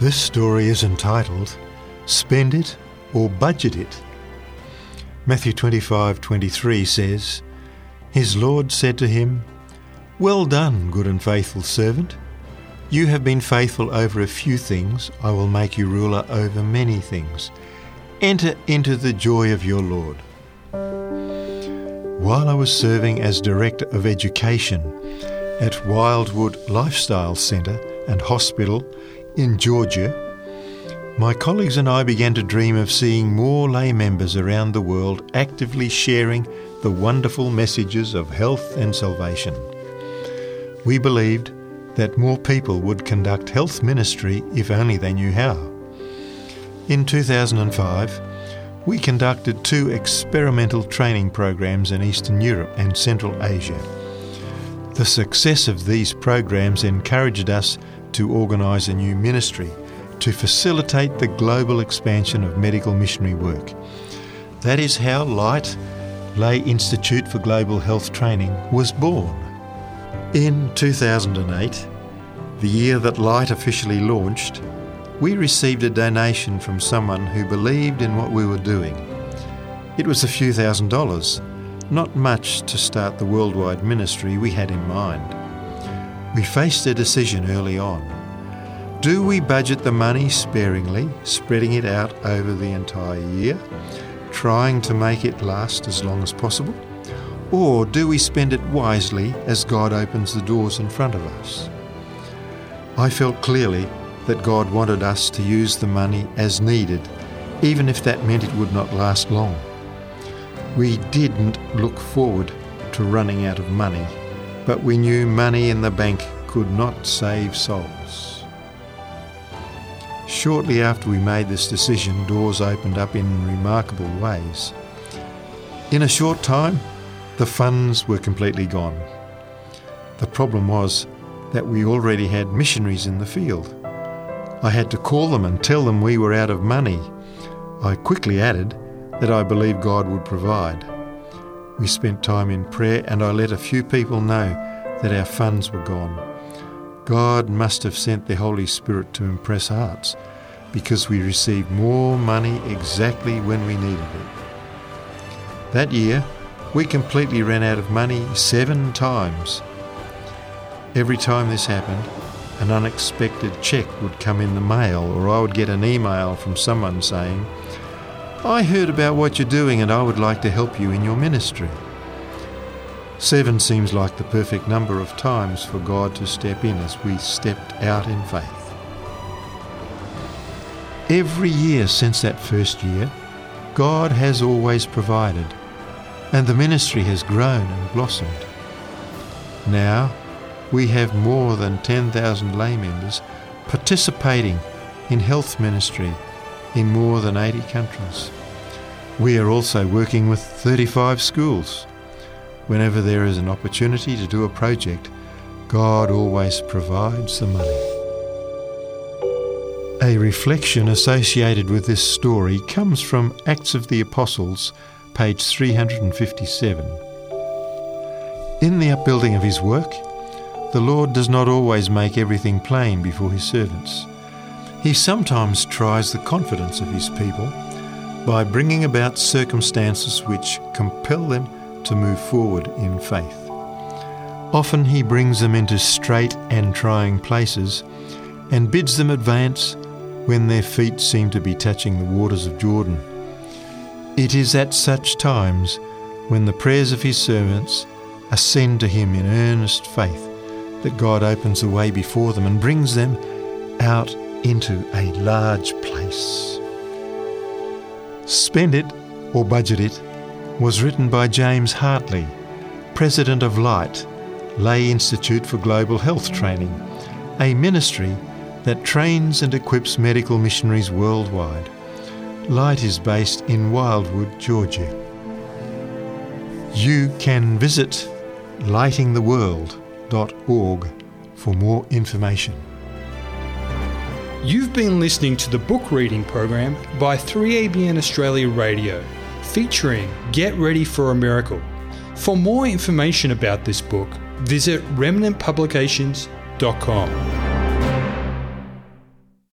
This story is entitled Spend It or Budget It. Matthew 25:23 says, His Lord said to him, Well done, good and faithful servant. You have been faithful over a few things, I will make you ruler over many things. Enter into the joy of your Lord. While I was serving as Director of Education at Wildwood Lifestyle Centre and Hospital in Georgia, my colleagues and I began to dream of seeing more lay members around the world actively sharing the wonderful messages of health and salvation. We believed that more people would conduct health ministry if only they knew how. In 2005, we conducted two experimental training programs in Eastern Europe and Central Asia. The success of these programs encouraged us to organise a new ministry to facilitate the global expansion of medical missionary work. That is how Light Lay Institute for Global Health Training was born. In 2008, the year that Light officially launched, we received a donation from someone who believed in what we were doing. It was a few thousand dollars, not much to start the worldwide ministry we had in mind. We faced a decision early on. Do we budget the money sparingly, spreading it out over the entire year, trying to make it last as long as possible? Or do we spend it wisely as God opens the doors in front of us? I felt clearly that God wanted us to use the money as needed, even if that meant it would not last long. We didn't look forward to running out of money but we knew money in the bank could not save souls. Shortly after we made this decision, doors opened up in remarkable ways. In a short time, the funds were completely gone. The problem was that we already had missionaries in the field. I had to call them and tell them we were out of money. I quickly added that I believed God would provide. We spent time in prayer, and I let a few people know that our funds were gone. God must have sent the Holy Spirit to impress hearts because we received more money exactly when we needed it. That year, we completely ran out of money seven times. Every time this happened, an unexpected check would come in the mail, or I would get an email from someone saying, I heard about what you're doing and I would like to help you in your ministry. Seven seems like the perfect number of times for God to step in as we stepped out in faith. Every year since that first year, God has always provided, and the ministry has grown and blossomed. Now, we have more than 10,000 lay members participating in health ministry in more than 80 countries. We are also working with 35 schools. Whenever there is an opportunity to do a project, God always provides the money. A reflection associated with this story comes from Acts of the Apostles, page 357. In the upbuilding of his work, the Lord does not always make everything plain before his servants. He sometimes tries the confidence of his people by bringing about circumstances which compel them to move forward in faith. Often he brings them into strait and trying places and bids them advance when their feet seem to be touching the waters of Jordan. It is at such times when the prayers of his servants ascend to him in earnest faith that God opens the way before them and brings them out into a large place. Spend It or Budget It was written by James Hartley, President of Light, Lay Institute for Global Health Training, a ministry that trains and equips medical missionaries worldwide. Light is based in Wildwood, Georgia. You can visit lightingtheworld.org for more information. You've been listening to the book reading program by 3ABN Australia Radio, featuring Get Ready for a Miracle. For more information about this book, visit remnantpublications.com.